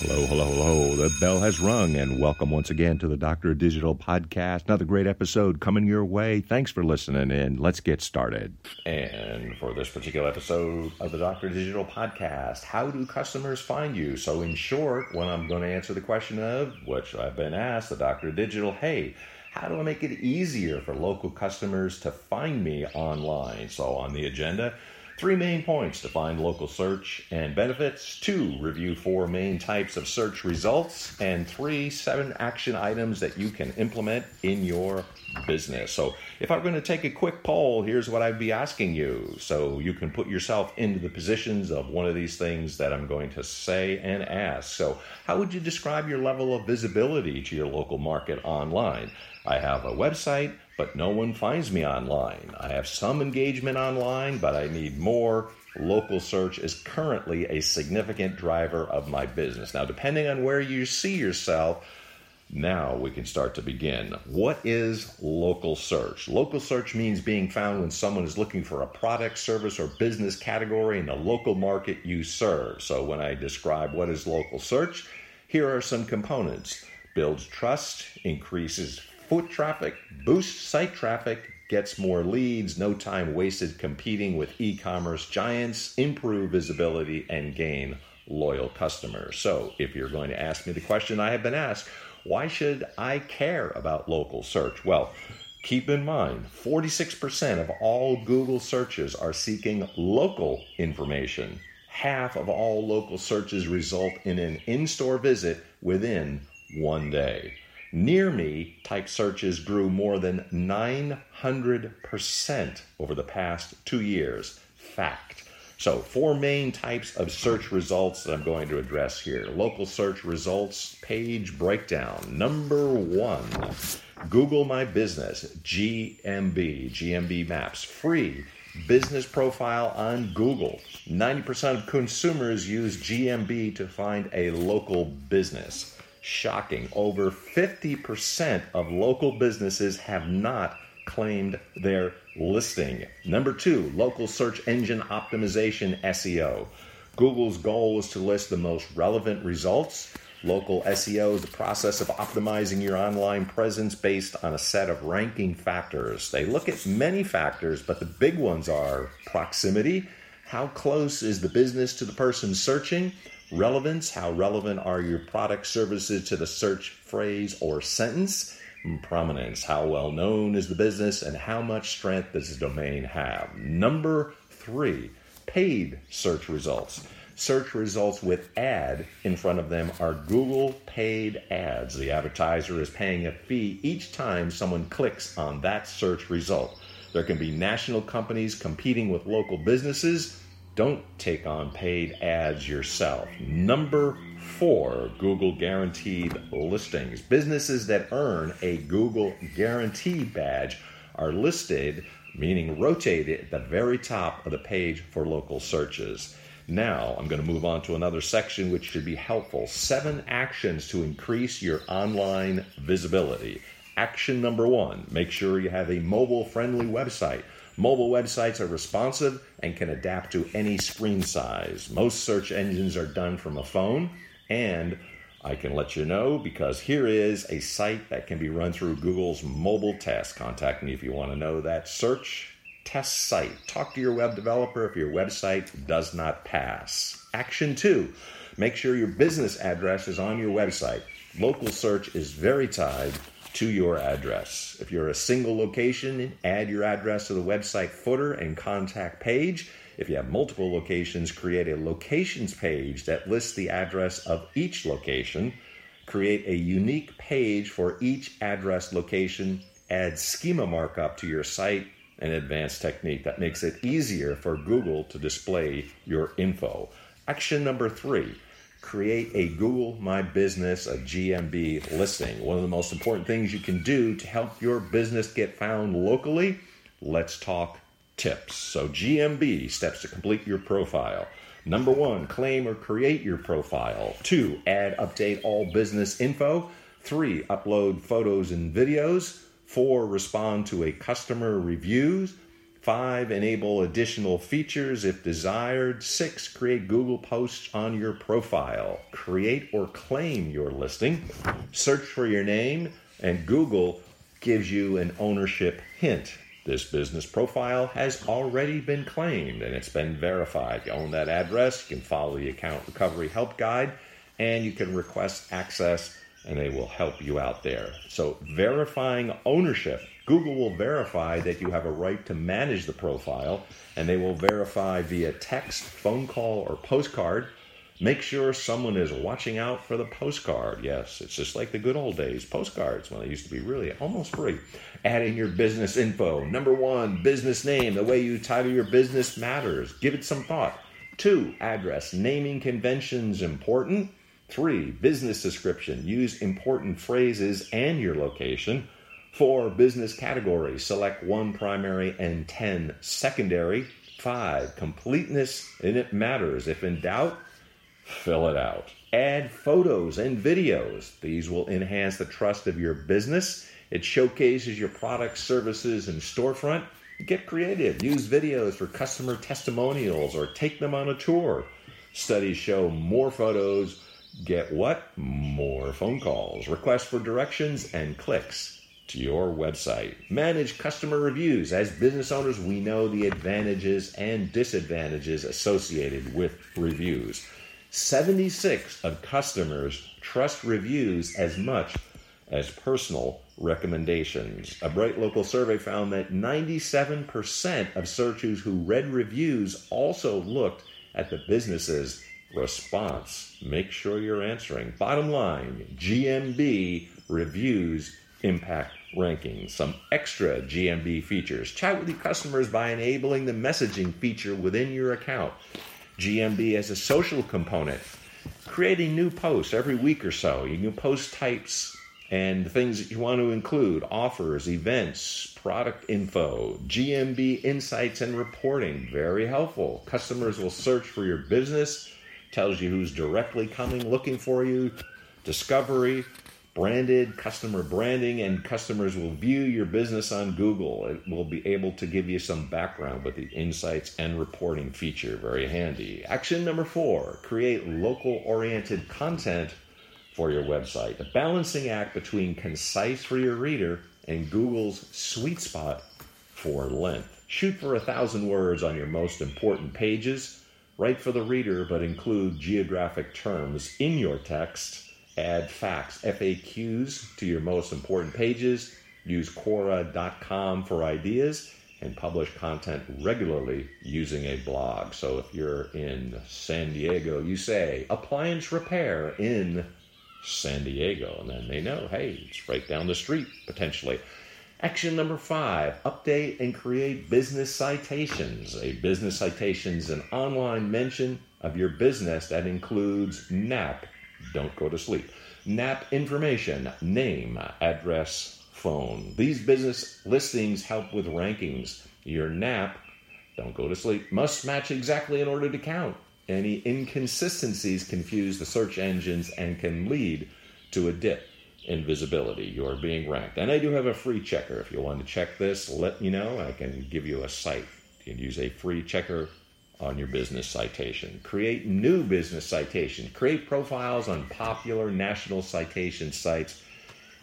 Hello, hello, hello. The bell has rung, and welcome once again to the Doctor Digital podcast. Another great episode coming your way. Thanks for listening in. Let's get started. And for this particular episode of the Doctor Digital podcast, how do customers find you? So, in short, when I'm going to answer the question of which I've been asked, the Doctor Digital, hey, how do I make it easier for local customers to find me online? So, on the agenda, Three main points to find local search and benefits. Two, review four main types of search results. And three, seven action items that you can implement in your business. So, if I'm going to take a quick poll, here's what I'd be asking you. So, you can put yourself into the positions of one of these things that I'm going to say and ask. So, how would you describe your level of visibility to your local market online? I have a website, but no one finds me online. I have some engagement online, but I need more. Local search is currently a significant driver of my business. Now, depending on where you see yourself, now we can start to begin. What is local search? Local search means being found when someone is looking for a product, service, or business category in the local market you serve. So, when I describe what is local search, here are some components builds trust, increases foot traffic, boosts site traffic, gets more leads, no time wasted competing with e commerce giants, improve visibility, and gain loyal customers. So, if you're going to ask me the question I have been asked, why should I care about local search? Well, keep in mind 46% of all Google searches are seeking local information. Half of all local searches result in an in store visit within one day. Near me type searches grew more than 900% over the past two years. Fact. So, four main types of search results that I'm going to address here. Local search results page breakdown. Number one Google My Business, GMB, GMB Maps, free business profile on Google. 90% of consumers use GMB to find a local business. Shocking. Over 50% of local businesses have not claimed their listing. Number two, local search engine optimization SEO. Google's goal is to list the most relevant results. Local SEO is the process of optimizing your online presence based on a set of ranking factors. They look at many factors, but the big ones are proximity. How close is the business to the person searching? Relevance how relevant are your product services to the search phrase or sentence? Prominence how well known is the business and how much strength does the domain have? Number three, paid search results. Search results with ad in front of them are Google paid ads. The advertiser is paying a fee each time someone clicks on that search result. There can be national companies competing with local businesses don't take on paid ads yourself. Number four, Google guaranteed listings. Businesses that earn a Google guarantee badge are listed, meaning rotated at the very top of the page for local searches. Now, I'm going to move on to another section which should be helpful. Seven actions to increase your online visibility. Action number one make sure you have a mobile friendly website. Mobile websites are responsive and can adapt to any screen size. Most search engines are done from a phone, and I can let you know because here is a site that can be run through Google's mobile test. Contact me if you want to know that search test site. Talk to your web developer if your website does not pass. Action two make sure your business address is on your website. Local search is very tied to your address. If you're a single location, add your address to the website footer and contact page. If you have multiple locations, create a locations page that lists the address of each location. Create a unique page for each address location. Add schema markup to your site, an advanced technique that makes it easier for Google to display your info. Action number three create a Google My Business, a GMB listing. One of the most important things you can do to help your business get found locally. Let's talk tips. So, GMB steps to complete your profile. Number one, claim or create your profile. Two, add, update all business info. Three, upload photos and videos. Four, respond to a customer reviews. Five, enable additional features if desired. Six, create Google posts on your profile. Create or claim your listing. Search for your name, and Google gives you an ownership hint. This business profile has already been claimed and it's been verified. You own that address, you can follow the account recovery help guide, and you can request access and they will help you out there. So, verifying ownership, Google will verify that you have a right to manage the profile, and they will verify via text, phone call, or postcard. Make sure someone is watching out for the postcard. Yes, it's just like the good old days postcards when they used to be really almost free. Adding your business info. Number one, business name. The way you title your business matters. Give it some thought. Two, address. Naming conventions important. Three, business description. Use important phrases and your location. Four, business category. Select one primary and 10 secondary. Five, completeness, and it matters. If in doubt, fill it out. Add photos and videos. These will enhance the trust of your business. It showcases your products, services, and storefront. Get creative. Use videos for customer testimonials or take them on a tour. Studies show more photos Get what? More phone calls, requests for directions, and clicks to your website. Manage customer reviews. As business owners, we know the advantages and disadvantages associated with reviews. 76 of customers trust reviews as much as personal recommendations. A BrightLocal survey found that 97% of searchers who read reviews also looked at the business's response. Make sure you're answering. Bottom line GMB reviews impact rankings. Some extra GMB features. Chat with your customers by enabling the messaging feature within your account. GMB as a social component. Creating new posts every week or so. You can post types and things that you want to include offers, events, product info, GMB insights and reporting. Very helpful. Customers will search for your business tells you who's directly coming looking for you, discovery, branded, customer branding, and customers will view your business on Google. It will be able to give you some background with the insights and reporting feature. Very handy. Action number four create local oriented content for your website. A balancing act between concise for your reader and Google's sweet spot for length. Shoot for a thousand words on your most important pages Write for the reader, but include geographic terms in your text. Add facts, FAQs to your most important pages. Use Quora.com for ideas and publish content regularly using a blog. So if you're in San Diego, you say appliance repair in San Diego, and then they know, hey, it's right down the street potentially. Action number five update and create business citations. A business citation is an online mention of your business that includes NAP, don't go to sleep, NAP information, name, address, phone. These business listings help with rankings. Your NAP, don't go to sleep, must match exactly in order to count. Any inconsistencies confuse the search engines and can lead to a dip in visibility. You're being ranked. And I do have a free checker. If you want to check this, let me know. I can give you a site. You can use a free checker on your business citation. Create new business citation. Create profiles on popular national citation sites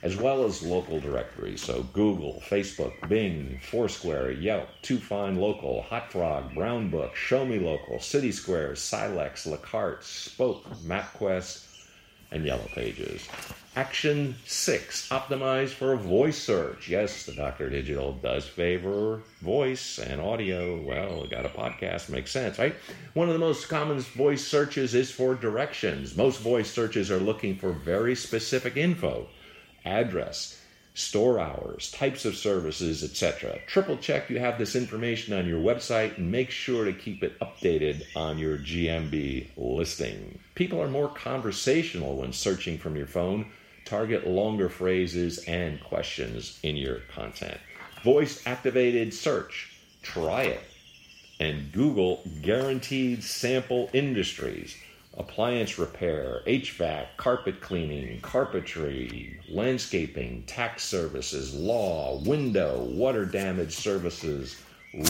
as well as local directories. So Google, Facebook, Bing, Foursquare, Yelp, 2FindLocal, Hot Frog, Brownbook, Show Me Local, City Squares, Cylex, Lacarte, Spoke, MapQuest, and Yellow Pages. Action 6 Optimize for voice search. Yes, the Dr. Digital does favor voice and audio. Well, we got a podcast, makes sense, right? One of the most common voice searches is for directions. Most voice searches are looking for very specific info address, store hours, types of services, etc. Triple check you have this information on your website and make sure to keep it updated on your GMB listing. People are more conversational when searching from your phone. Target longer phrases and questions in your content. Voice activated search. Try it. And Google guaranteed sample industries appliance repair, HVAC, carpet cleaning, carpentry, landscaping, tax services, law, window, water damage services,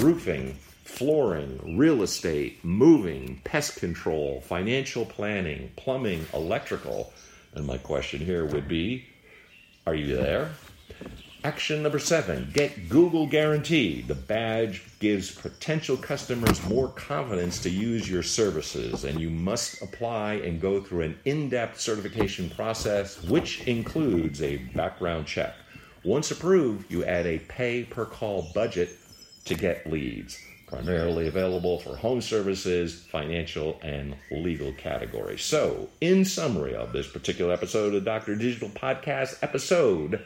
roofing, flooring, real estate, moving, pest control, financial planning, plumbing, electrical. And my question here would be Are you there? Action number seven get Google Guaranteed. The badge gives potential customers more confidence to use your services, and you must apply and go through an in depth certification process, which includes a background check. Once approved, you add a pay per call budget to get leads, primarily available for home services, financial, and legal categories. So, in summary of this particular episode of Dr. Digital Podcast episode,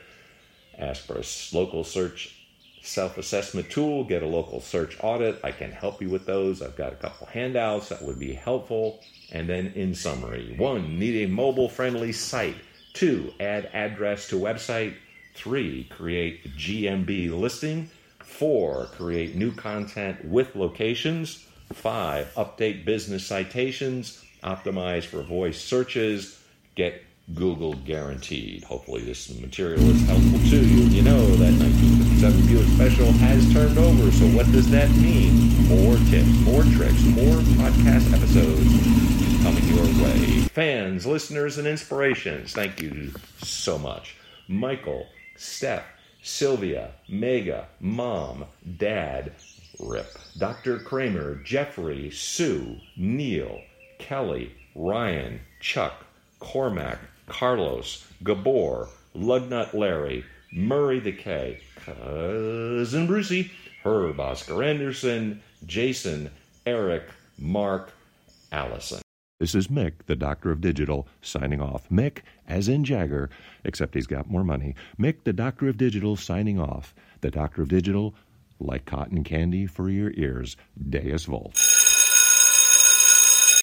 ask for a local search self assessment tool, get a local search audit. I can help you with those. I've got a couple handouts that would be helpful. And then, in summary, one, need a mobile friendly site. Two, add address to website. Three, create GMB listing. Four, create new content with locations. Five, update business citations. Optimize for voice searches. Get Google guaranteed. Hopefully, this material is helpful to you. You know that 1957 Buick Special has turned over, so what does that mean? More tips, more tricks, more podcast episodes coming your way. Fans, listeners, and inspirations, thank you so much. Michael, Steph, Sylvia, Mega, Mom, Dad, Rip, Dr. Kramer, Jeffrey, Sue, Neil, Kelly, Ryan, Chuck, Cormac, Carlos, Gabor, Lugnut Larry, Murray the K, Cousin Brucey, Herb, Oscar Anderson, Jason, Eric, Mark, Allison. This is Mick, the Doctor of Digital, signing off. Mick, as in Jagger, except he's got more money. Mick, the Doctor of Digital, signing off. The Doctor of Digital, like cotton candy for your ears. Deus Vult.